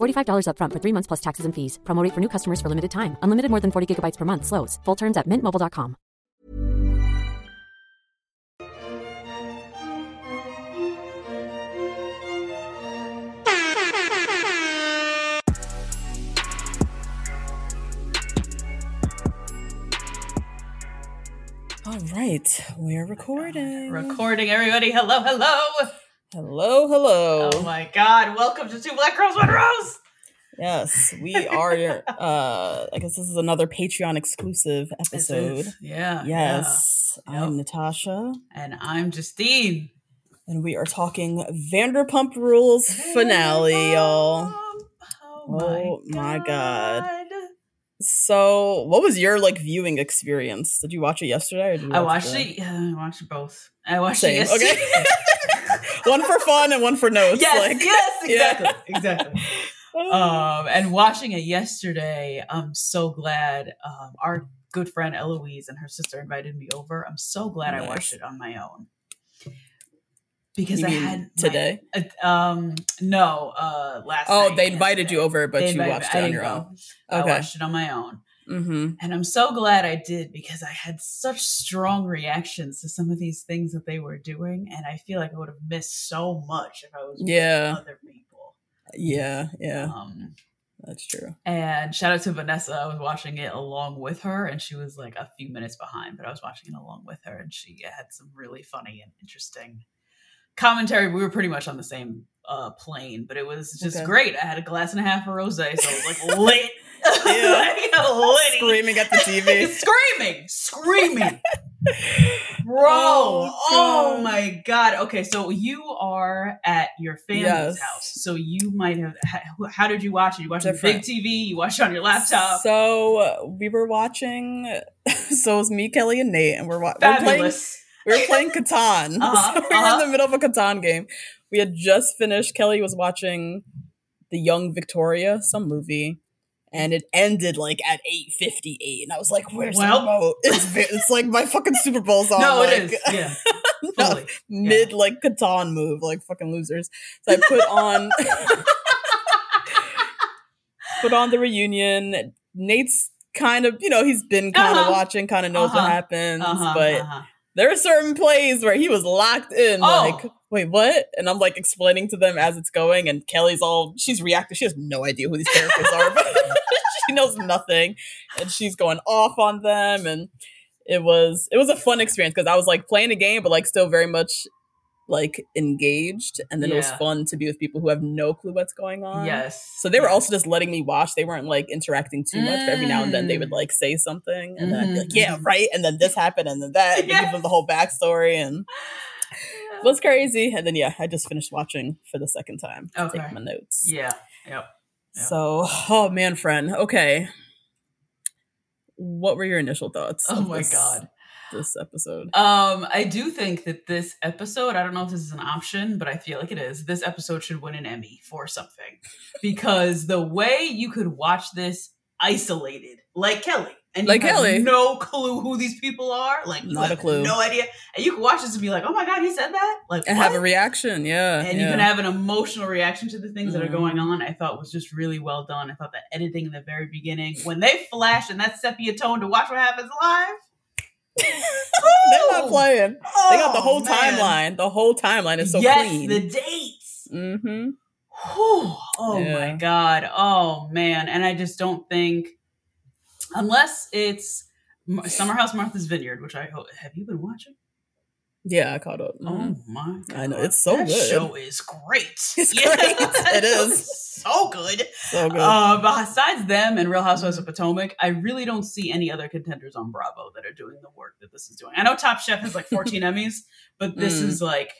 $45 upfront for three months plus taxes and fees. Promo rate for new customers for limited time. Unlimited more than 40 gigabytes per month. Slows. Full terms at mintmobile.com. All right, we're recording. Recording, everybody. Hello, hello. Hello, hello. Oh my God. Welcome to Two Black Girls, One Rose. Yes, we are. uh I guess this is another Patreon exclusive episode. Yeah. Yes, yeah. I'm Yep. Natasha, And I'm Justine. and we are talking Vanderpump Rules finale, y'all. Oh my, Oh my God. So, what was your like viewing experience? Did you watch it yesterday? Or did you I watch watched today? it. Yeah, I watched both. I watched Same. it yesterday. Okay. one for fun and one for notes. yes, like, yes, yeah. exactly, exactly. Um, and watching it yesterday, I'm so glad. Um, our good friend Eloise and her sister invited me over. I'm so glad I watched it on my own because You I had my- today? uh, um, no, uh, last. Oh, they invited yesterday. you over, but They you watched it on your own. I watched it on my own. Mm-hmm. And I'm so glad I did because I had such strong reactions to some of these things that they were doing. And I feel like I would have missed so much if I was Yeah. with other people. Yeah, yeah, Um, that's true. and shout out to Vanessa. I was watching it along with her, and she was like a few minutes behind, but I was watching it along with her, and she had some really funny and interesting commentary. We were pretty much on the same uh, plane, but it was just Okay. great. I had a glass and a half of rose, so I was like lit. Yeah. I got lit. Screaming at the TV. screaming, screaming, bro. Oh, Oh, my god. Okay, so you are at your family's Yes. house, so you might have. How, did you watch it? You watched it on big TV. You watched it on your laptop. So we were watching. So it was me, Kelly, and Nate, and we're, wa- we're playing. We were playing Catan. Uh-huh, so we were uh-huh. in the middle of a Catan game. We had just finished. Kelly was watching the Young Victoria, some movie, and it ended like at eight fifty eight. And I was like, "Where's Well- the remote?" It's it's like my fucking Super Bowl's on. no, like, it is. Yeah, no, fully. mid like Catan move, like fucking losers. So I put on put on the reunion. Nate's kind of, you know, he's been kind of Uh-huh. watching, kind of knows Uh-huh. what happens, Uh-huh, but uh-huh. There are certain plays where he was locked in, Oh. like, wait, what? And I'm like explaining to them as it's going, and Kelly's all she's reacting. She has no idea who these characters are, but she knows nothing, and she's going off on them, and it was it was a fun experience because I was like playing a game, but like still very much like engaged, and then it was fun to be with people who have no clue what's going on. yes. So they were yes. also just letting me watch. They weren't like interacting too much. But every now and then they would Mm. like say something, and then I'd be like, "Yeah, mhm. right." And then this happened, and then that. And they give them the whole backstory, and it was crazy. And then yeah, I just finished watching for the second time. Okay. Take my notes. Yeah. Yep. yeah. So, oh man, friend. Okay. What were your initial thoughts? Oh my this- god. This episode. Um, I do think that this episode, I don't know if this is an option, but I feel like it is. This episode should win an Emmy for something. Because the way you could watch this isolated, like Kelly, and you Like have Kelly. no clue who these people are, like Not a clue. no idea, and you can watch this and be like, "Oh my god, he said that!" Like, and have a reaction, yeah. and you can have an emotional reaction to the things that are Mhm. going on. I thought was just really well done. I thought the editing in the very beginning, when they flash in that sepia tone to watch what happens live, They're not playing. they got the Oh, whole man. timeline. The whole timeline is so yes, clean. the dates. mm-hmm. Whew. Oh Yeah. my god. Oh man. And I just don't think unless it's Summer House Martha's Vineyard, which I hope have you been watching? Yeah, I caught up. Oh Mhm. my god. I know, it's so that good. show is great. It's Yeah, great. It is. so good. So good. Uh, besides them and Real Housewives of Potomac, I really don't see any other contenders on Bravo that are doing the work that this is doing. I know Top Chef has like 14 Emmys, but this Mm. is like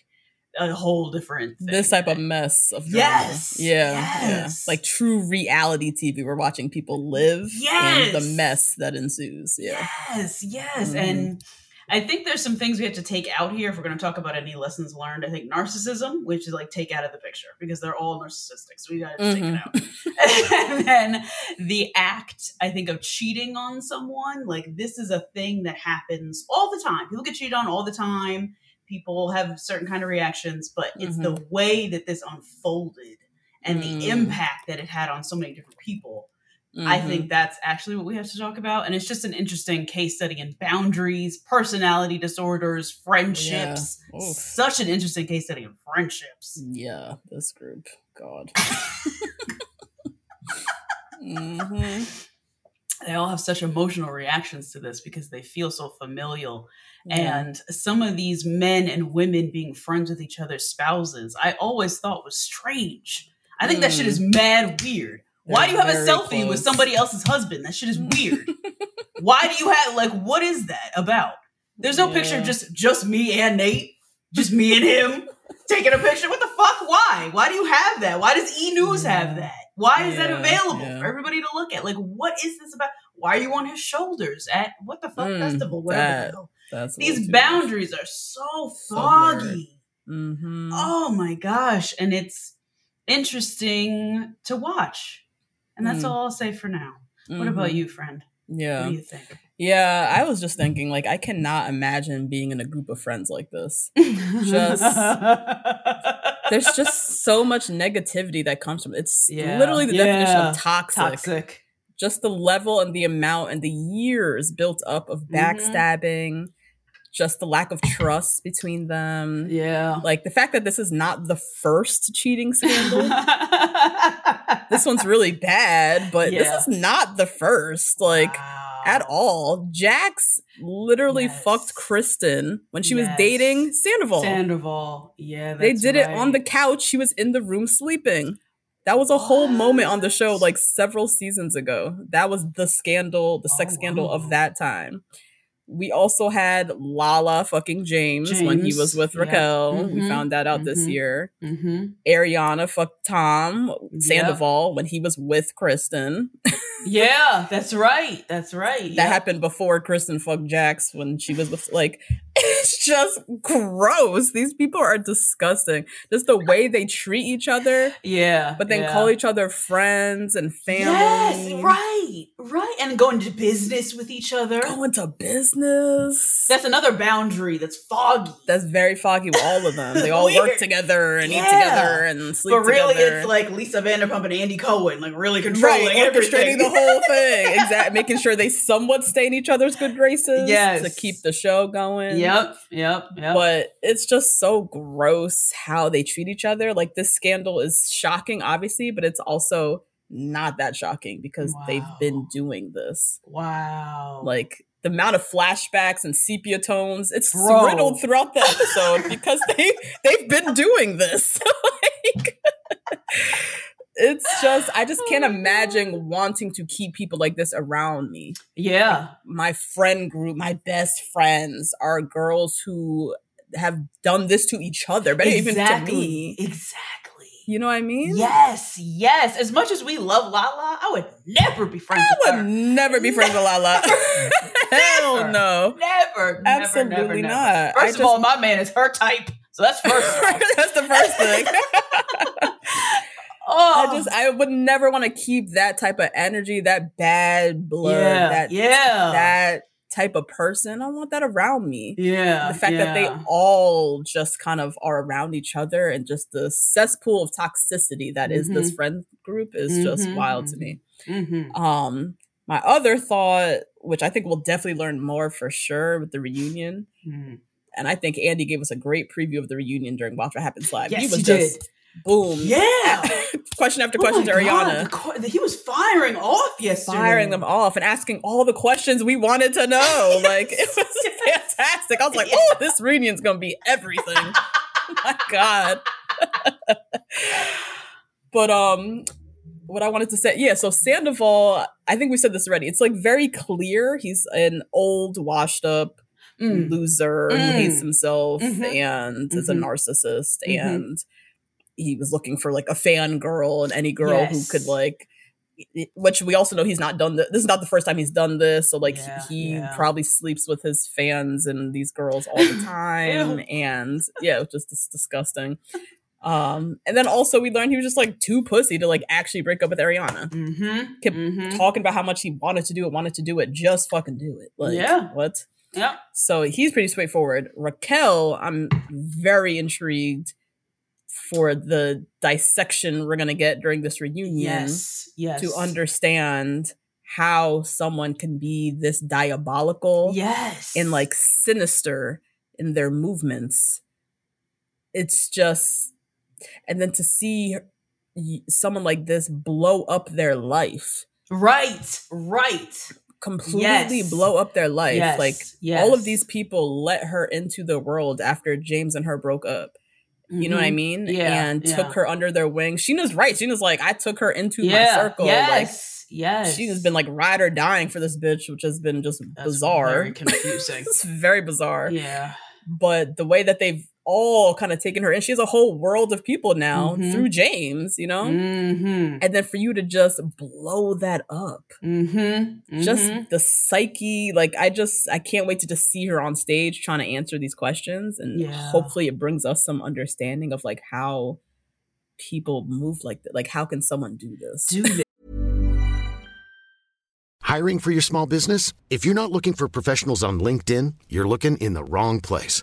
a whole different thing. this type of mess of drama. Yes, yeah, yes. yeah, like true reality TV. We're watching people live and the mess that ensues. Yeah, Yes, yes. Mhm. And I think there's some things we have to take out here if we're going to talk about any lessons learned. I think narcissism, which is like take out of the picture because they're all narcissistic. So we got to take it out. and then the act, I think, of cheating on someone. Like this is a thing that happens all the time. People get cheated on all the time. People have certain kind of reactions, but it's the way that this unfolded and Mm. the impact that it had on so many different people. I Mhm. think that's actually what we have to talk about. And it's just an interesting case study in boundaries, personality disorders, friendships. Yeah. Such an interesting case study in friendships. Yeah, this group. God. hmm They all have such emotional reactions to this because they feel so familial. Yeah. And some of these men and women being friends with each other's spouses, I always thought was strange. I think that shit is mad weird. Why do you have a selfie with somebody else's husband? That shit is weird. Why do you have like what is that about? There's no picture of just just me and Nate, just me and him taking a picture. What the fuck? Why? Why do you have that? Why does E News have that? Why is that available yeah. for everybody to look at? Like, what is this about? Why are you on his shoulders at what the fuck Mm, festival? Whatever. that- That's These boundaries are so So foggy. Mhm. Oh my gosh. And it's interesting to watch. And that's Mm. all I'll say for now. What about Mhm. you, friend? Yeah. What do you think? Yeah, I was just thinking, like, I cannot imagine being in a group of friends like this. Just- There's just so much negativity that comes from it. It's Yeah. literally the definition of toxic. toxic. Just the level and the amount and the years built up of Mhm. backstabbing, just the lack of trust between them. Yeah. Like the fact that this is not the first cheating scandal. this one's really bad, but Yeah. this is not the first. Like, Wow. at all. Jax literally Yes. fucked Kristen when she was dating Sandoval. Sandoval. Yeah, they did it on the couch. She was in the room sleeping. That was a whole moment on the show like several seasons ago. That was the scandal, the sex Oh, scandal wow. of that time. We also had Lala fucking James, when he was with yeah. Raquel. We found that out this mhm. year. Mm-hmm. Ariana fucked Tom Sandoval when he was with Kristen. Yeah, that's right. That's right. that happened before Kristen fucked Jax when she was with like it's just gross. These people are disgusting. Just the way they treat each other, Yeah. but then yeah. call each other friends and family. Yes, right, right, and go into business with each other. Go into business. That's another boundary that's foggy. That's very foggy with all of them. They all work together and eat together and sleep But really, together. it's like Lisa Vanderpump and Andy Cohen, like really controlling right, everything. orchestrating the whole thing. Exactly, making sure they somewhat stay in each other's good graces. Yes. to keep the show going. Yep, yep, yep. But it's just so gross how they treat each other. Like this scandal is shocking, obviously, but it's also not that shocking because they've been doing this. wow. Like the amount of flashbacks and sepia tones, it's Bro. riddled throughout the episode because they they've been doing this. like it's just I just can't Oh, imagine wanting to keep people like this around me yeah, my friend group, my best friends are girls who have done this to each other, but even to me. exactly. You know what I mean? Yes, yes. As much as we love Lala, I would never be friends I would her. never be friends with Lala. Hell no. Never, never, Absolutely never, not. never. I First of just- all, my man is her type, so that's first. That's the first thing. oh, I just I would never want to keep that type of energy, that bad blood, yeah, that yeah, that type of person. I want that around me. yeah. the fact that they all just kind of are around each other and just the cesspool of toxicity that is this friend group is just Mhm, wild to me. Mhm. Um my other thought, which I think we'll definitely learn more for sure with the reunion, Mhm. and I think Andy gave us a great preview of the reunion during Watch What Happens Live. Yes, he was he just did. Boom. Yeah. question after Oh question to Ariana. he was firing off yesterday. Firing them off and asking all the questions we wanted to know. Like it was fantastic. I was like, oh, this reunion's gonna be everything. my God. but um what I wanted to say, yeah, so Sandoval, I think we said this already. It's like very clear he's an old, washed up Mm. loser who Mm. hates himself Mhm. and is a Mhm. narcissist Mhm. and he was looking for like a fan girl and any girl who could like which we also know he's not done th- this is not the first time he's done this so like he- Yeah, he yeah. probably sleeps with his fans and these girls all the time and yeah it just dis- disgusting um and then also we learned he was just like too pussy to like actually break up with ariana Mm-hmm. kept Mhm. talking about how much he wanted to do it wanted to do it just fucking do it like Yeah. what Yep. so he's pretty straightforward. Raquel, I'm very intrigued for the dissection we're gonna get during this reunion Yes. Yes. to understand how someone can be this diabolical Yes. and like sinister in their movements. It's just, and then to see someone like this blow up their life, Right. Right. completely Yes. blow up their life. Yes. Like yes. all of these people let her into the world after James and her broke up. You know what I Mhm. mean? Yeah, And yeah. took her under their wing. Scheana's right. Scheana's like, I took her into Yeah. my circle. Yes. yes. Like Scheana's been like ride or dying for this bitch, which has been just That's bizarre. Very confusing. it's very bizarre. yeah. But the way that they've all kind of taken her in, she has a whole world of people now Mhm. through James, you know? Mm-hmm. And then for you to just blow that up. Mm-hmm. just the psyche like i just i can't wait to just see her on stage trying to answer these questions and Yeah. hopefully it brings us some understanding of like how people move like that like how can someone do this do this. Hiring for your small business? If you're not looking for professionals on LinkedIn, you're looking in the wrong place.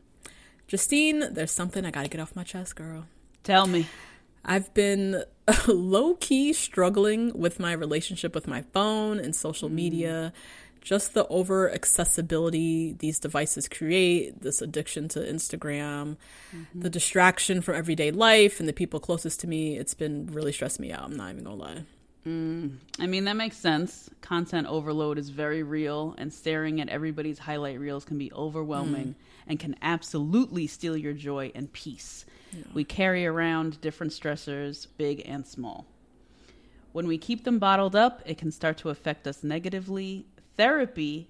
Justine, there's something I gotta get off my chest, girl. Tell me. I've been low key struggling with my relationship with my phone and social mm. media. Just the over accessibility these devices create, this addiction to Instagram, the mm-hmm. distraction from everyday life and the people closest to me. It's been really stressing me out. I'm not even gonna lie. Mm. I mean, that makes sense. Content overload is very real, and staring at everybody's highlight reels can be overwhelming mm. And can absolutely steal your joy and peace. We carry around different stressors, big and small. When we keep them bottled up, it can start to affect us negatively. Therapy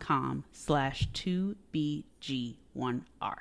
com slash 2BG1R.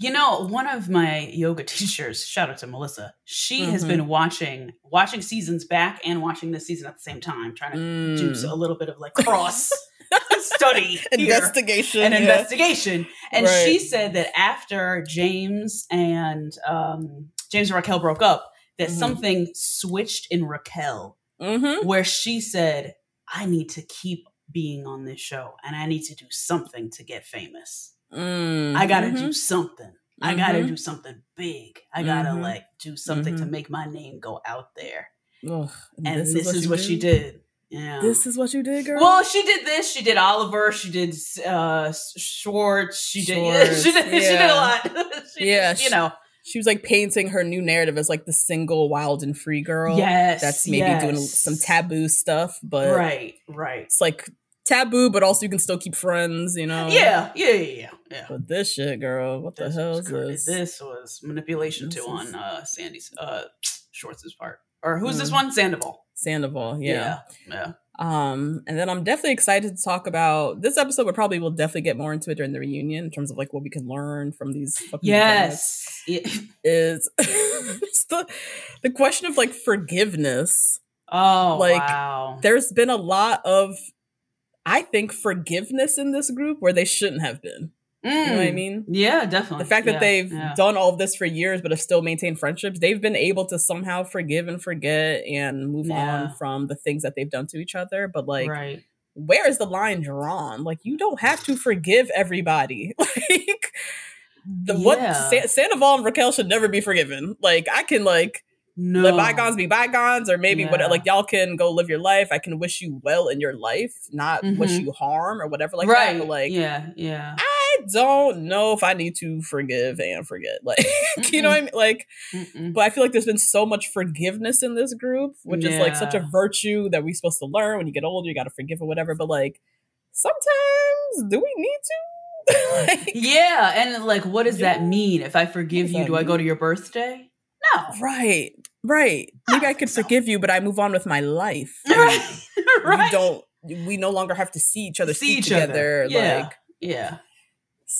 You know, one of my yoga teachers, shout out to Melissa, she has Mhm. been watching watching seasons back and watching this season at the same time, trying to do Mm. a little bit of like cross study investigation an yeah. investigation. And Right. she said that after James and um, James and Raquel broke up, that Mhm. something switched in Raquel mm-hmm. where she said, I need to keep being on this show and I need to do something to get famous. Mm, I got to do something. I gotta Mhm. do something big. I gotta Mhm. like do something to Mhm. make my name go out there. Ugh, And this, is, what, you she did. Yeah. This is what you did, girl. well, she did this. She did Oliver. She did uh Schwartz. She did. Yeah, she did. She did a lot. she, Yeah, you know. She was like painting her new narrative as like the single, wild and free girl. Yes, that's maybe doing some taboo stuff, but right, right. it's like taboo, but also you can still keep friends. You know? Yeah, yeah, yeah, yeah. yeah. But this shit, girl, what the hell is this? This was manipulation This too is- on uh Sandy's uh Schwartz's part. Or who's this Mm. one? Sandoval. Sandoval, yeah. Yeah. yeah. Um, and then I'm definitely excited to talk about this episode. We probably will definitely get more into it during the reunion in terms of like what we can learn from these. Fucking Yes. Yeah. is the the question of like forgiveness. Oh Like, wow. There's been a lot of, I think, forgiveness in this group where they shouldn't have been. You know what I Mm. mean? Yeah, definitely. The fact that Yeah, they've yeah. done all of this for years but have still maintained friendships, they've been able to somehow forgive and forget and move Yeah. on from the things that they've done to each other. But like, right. where is the line drawn? Like, you don't have to forgive everybody. like, the what Sa- Sandoval and Raquel should never be forgiven. Like, I can like No. let bygones be bygones, or maybe what like y'all can go live your life. I can wish you well in your life, not wish Mhm. you harm or whatever like right. that. But like, yeah, yeah. I don't know if I need to forgive and forget. Like, you know what I mean? Like, Mm-mm. but I feel like there's been so much forgiveness in this group, which is like such a virtue that we're supposed to learn when you get older. You got to forgive or whatever. But like, sometimes do we need to? like, Yeah, and like, what does that mean? If I forgive you, do I go to your birthday? No. right, right. Maybe I could So- forgive you, but I move on with my life. right. right. We don't. We no longer have to see each other, See each other. Yeah. Like, Yeah.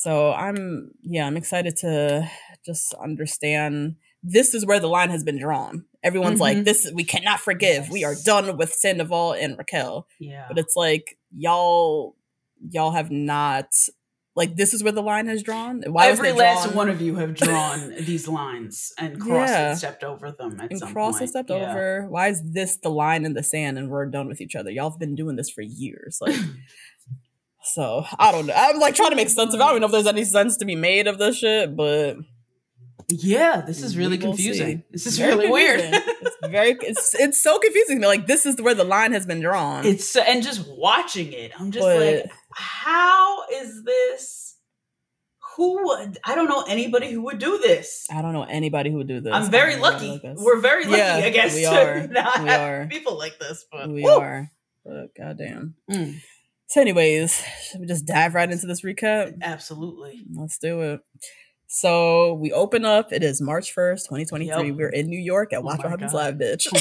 So I'm yeah, I'm excited to just understand this is where the line has been drawn. Everyone's like, Mhm. this we cannot forgive. We are done with Sandoval and Raquel. Yeah. But it's like y'all y'all have not like this is where the line has drawn. Why Every last one of you have drawn these lines and crossed Yeah. and stepped over them at and some crossed and stepped Yeah. over. Why is this the line in the sand and we're done with each other? Y'all have been doing this for years. Like so I don't know. I'm like trying to make sense of it. I don't know if there's any sense to be made of this shit, but Yeah, this is really confusing. see. This is Very really weird. it's very it's it's so confusing. Like this is where the line has been drawn. it's and just watching it, I'm just But- like, how is this? Who would? I don't know anybody who would do this. I don't know anybody who would do this. I'm very I don't know lucky. like this. We're very lucky, Yeah, I guess, we to are. not We have are. people like this. But we woo. are. But goddamn. Mm, So, anyways, should we just dive right into this recap? absolutely. Let's do it. So we open up. It is March first, twenty twenty three. We're in New York at Oh Watch What Happens. Live, bitch. Oh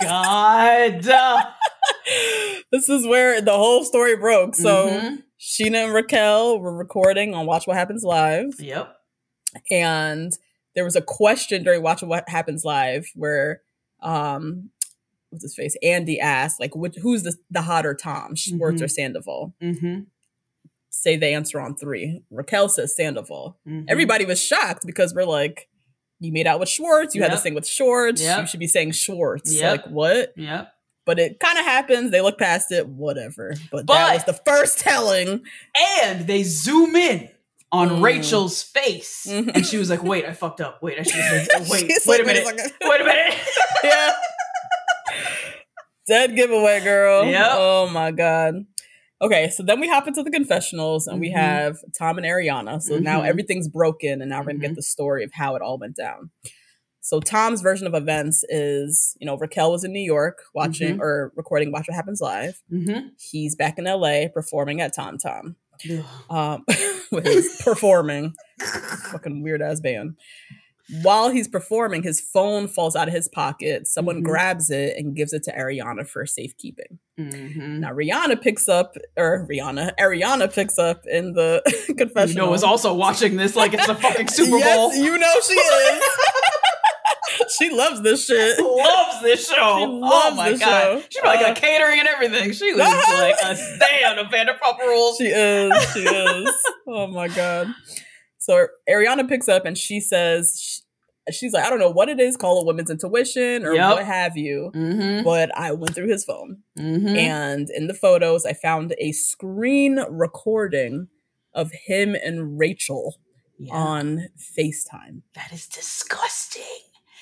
my god. this is where the whole story broke. So Mhm. Scheana and Raquel were recording on Watch What Happens Live. Yep. and there was a question during watching what happens live where um what's his face andy asked like which, who's the, the hotter tom schwartz or Mhm. sandoval Mm-hmm. say the answer on three raquel says sandoval Mhm. everybody was shocked because we're like you made out with schwartz you had this thing with schwartz Yep. you should be saying schwartz Yep. like what Yep. but it kind of happens they look past it whatever but, that was the first telling And they zoom in on Mm. Rachel's face, Mhm. and she was like, "Wait, I fucked up. Wait, I should have said. Wait, wait like, a minute. Wait a minute." yeah. Dead giveaway, girl. Yep. Oh my god. Okay, so then we hop into the confessionals and we Mhm. have Tom and Ariana. So now Mhm. everything's broken and now we're gonna get Mhm. the story of how it all went down. So Tom's version of events is, you know, Raquel was in New York watching Mhm. or recording Watch What Happens Live. mm-hmm. He's back in LA performing at Tom Tom. Um with his performing fucking weird ass band. While he's performing, his phone falls out of his pocket. Someone Mhm. grabs it and gives it to Ariana for safekeeping. Mm-hmm. Now Rihanna picks up, or Rihanna, Ariana picks up in the confessional. You know, is also watching this like it's a fucking Super Bowl. Yes, you know she is. she loves this shit. loves this show. oh loves my this god, show. she probably Uh, got catering and everything. She was like a stand of Vanderpump Rules. She is. She is. oh my god. So Ariana picks up and she says she, she's like, I don't know what it is, call a woman's intuition or Yep. what have you. mm-hmm. But I went through his phone. Mm-hmm. And in the photos, I found a screen recording of him and Rachel Yeah. on FaceTime. That is disgusting.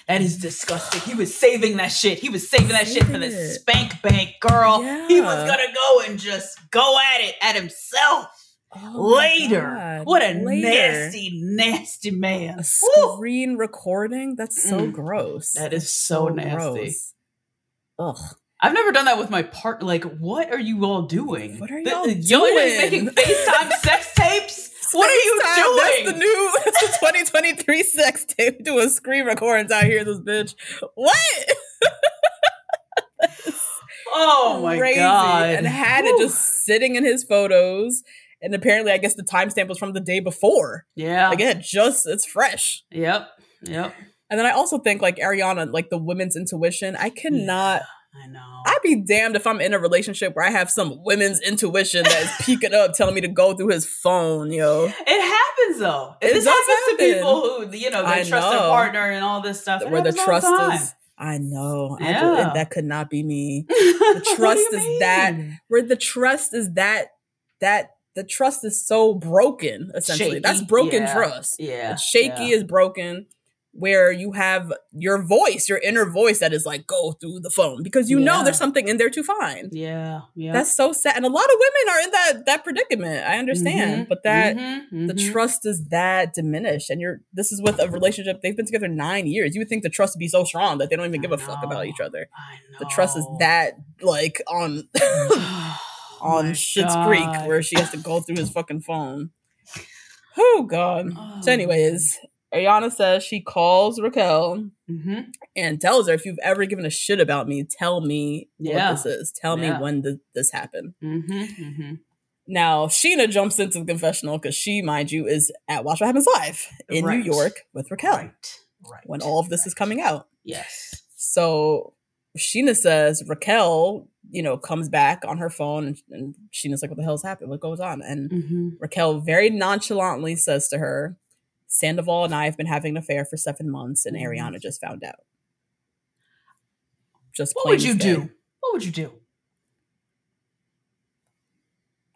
That is disgusting. He was saving that shit. He was saving that shit for the spank bank, girl. He was gonna go and just go at it at himself Oh later. What a Later. nasty, nasty man. A Woo. screen recording? That's so Mm. gross. That is so nasty. Ugh. I've never done that with my partner. Like, what are you all doing? What are The- y'all y'all are doing? making FaceTime sex tapes? What are you doing? That's the new that's the 2023 sex tape. Doing screen recordings out here, this bitch. What? oh my Crazy. god! And had Whew. it just sitting in his photos. And apparently, I guess the timestamp was from the day before. yeah. Like, it just, it's fresh. Yep. Yep. And then I also think, like, Ariana, like the women's intuition, I cannot. I know. I'd be damned if I'm in a relationship where I have some women's intuition that is peeking up, telling me to go through his phone, yo. It happens though. It this happens to people who you know they I trust their partner and all this stuff. It where the trust time. is. I know. I Yeah. just, that could not be me. Do trust is that- Where the trust is that that the trust is so broken. Essentially, Shaky. that's broken Yeah. trust. Yeah. It's shaky yeah. is broken. Where you have your voice, your inner voice that is like go through the phone because you know there's something in there to find. Yeah. Yeah. That's so sad, and a lot of women are in that that predicament. I understand, Mhm, but that mhm, the mhm. trust is that diminished and you're this is with a relationship they've been together nine years you would think the trust would be so strong that they don't even give I a fuck about each other know. the trust is that like on Oh on my Shit's God. Creek where she has to go through his fucking phone oh god Oh, so anyways Ayana says she calls Raquel Mhm. and tells her if you've ever given a shit about me tell me Yeah. what this is tell Yeah. me when th- this happened Mhm. Mhm. Now, Scheana jumps into the confessional because she, mind you, is at Watch What Happens Live in Right. New York with Raquel Right. Right. when all of this is coming out. Yes. So Scheana says Raquel, you know, comes back on her phone and, and Scheana's like, what the hell's happened? What goes on? And Mm-hmm. Raquel very nonchalantly says to her, Sandoval and I have been having an affair for seven months and Mhm. Ariana just found out. Just What would you day. do? What would you do?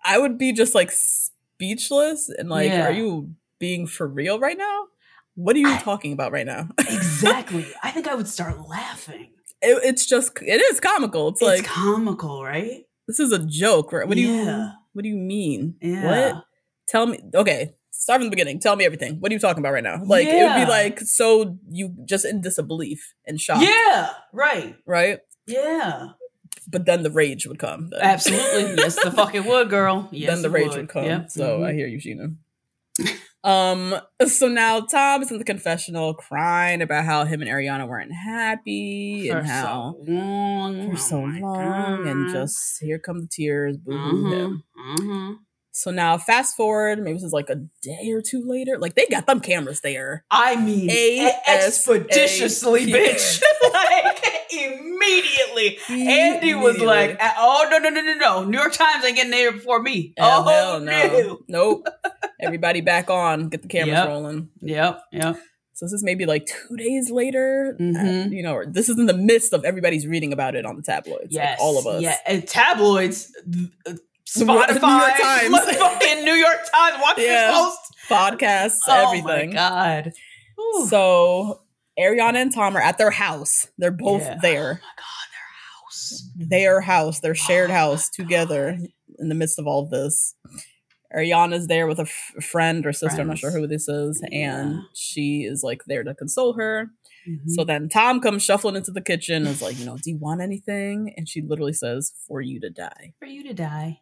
I would be just like speechless and like, Yeah. are you being for real right now? What are you I- talking about right now? Exactly. I think I would start laughing. It, it's just it is comical. It's, It's like comical, right? this is a joke, right? What do you what do you mean? Yeah. What? Tell me. Okay, start from the beginning. Tell me everything. What are you talking about right now? Like it would be like so you just in disbelief and shock, Yeah. Right. right? Yeah. But then the rage would come. Then. Absolutely. yes, the fucking would, girl. Yes, then the rage would, come. Yep. So Mhm. I hear you, Scheana. um. So now Tom is in the confessional, crying about how him and Ariana weren't happy for and how so long. for so Oh my long, and just here come the tears, boo Mhm, him. mhm. So now, fast forward, maybe this is like a day or two later. Like they got them cameras there. I mean, A- expeditiously, bitch. like immediately. Andy was like, "Oh no, no, no, no, no! New York Times ain't getting there before me." Hell, oh hell no! nope. Everybody back on. Get the cameras Yep. rolling. Yep, yep. So this is maybe like two days later. uh, Mhm. you know, or this is in the midst of everybody's reading about it on the tabloids. like, Yes, all of us. Yeah, and tabloids, uh, New York- Spotify, New York Times. fucking New York Times, Washington Yeah. Post. Podcasts, Oh everything. my god! Ooh. So Ariana and Tom are at their house. They're both Yeah. there. Oh my god, their house. their house, their shared Oh house together in the midst of all of this. Ariana's there with a f- friend or sister, I'm not sure who this is, and Yeah. she is like there to console her. Mhm. So then Tom comes shuffling into the kitchen and is like, you know, do you want anything? And she literally says, for you to die. for you to die.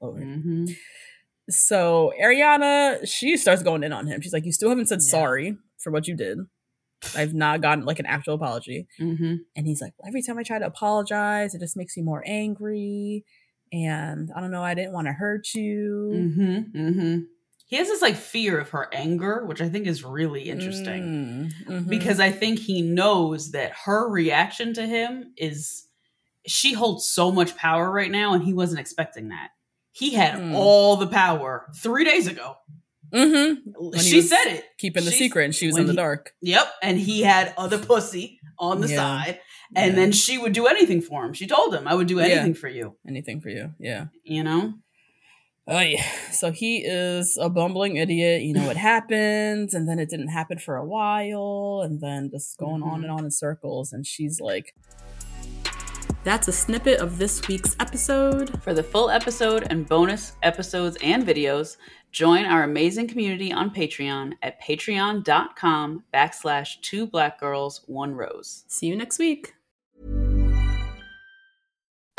Lord. Mm-hmm. So Ariana, she starts going in on him. She's like, you still haven't said Yeah. sorry for what you did. I've not gotten like an actual apology. Mm-hmm. And he's like, well, every time I try to apologize, it just makes me more angry. And I don't know, I didn't want to hurt you. Mm-hmm. Mm-hmm. He has this like fear of her anger, which I think is really interesting. Mm, mhm. Because I think he knows that her reaction to him is she holds so much power right now, and he wasn't expecting that. He had Mm. all the power three days ago. Mhm. When she said it. keeping the She- secret and she was in the he- dark. Yep. And he had other pussy on the Yeah. side. And Yeah. then she would do anything for him. She told him, I would do Yeah. anything for you. anything for you. Yeah. You know? Oh yeah. So he is a bumbling idiot. You know what happens, and then it didn't happen for a while, and then just going on and on in circles. And she's like, That's a snippet of this week's episode. For the full episode and bonus episodes and videos, join our amazing community on Patreon at patreon.com backslash two black girls, one rose. See you next week.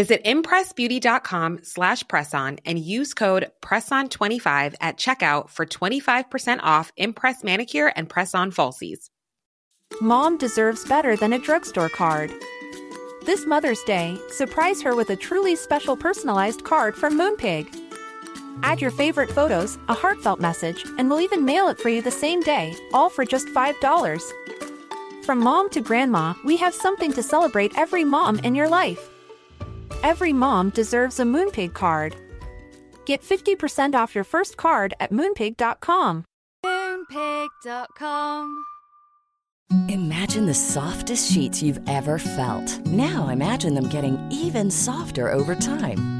Visit impressbeauty.com slash presson and use code PRESSON25 at checkout for 25% off Impress Manicure and Press-On Falsies. Mom deserves better than a drugstore card. This Mother's Day, surprise her with a truly special personalized card from Moonpig. Add your favorite photos, a heartfelt message, and we'll even mail it for you the same day, all for just $5. From mom to grandma, we have something to celebrate every mom in your life. Every mom deserves a Moonpig card. Get 50% off your first card at moonpig.com. Moonpig.com. Imagine the softest sheets you've ever felt. Now imagine them getting even softer over time.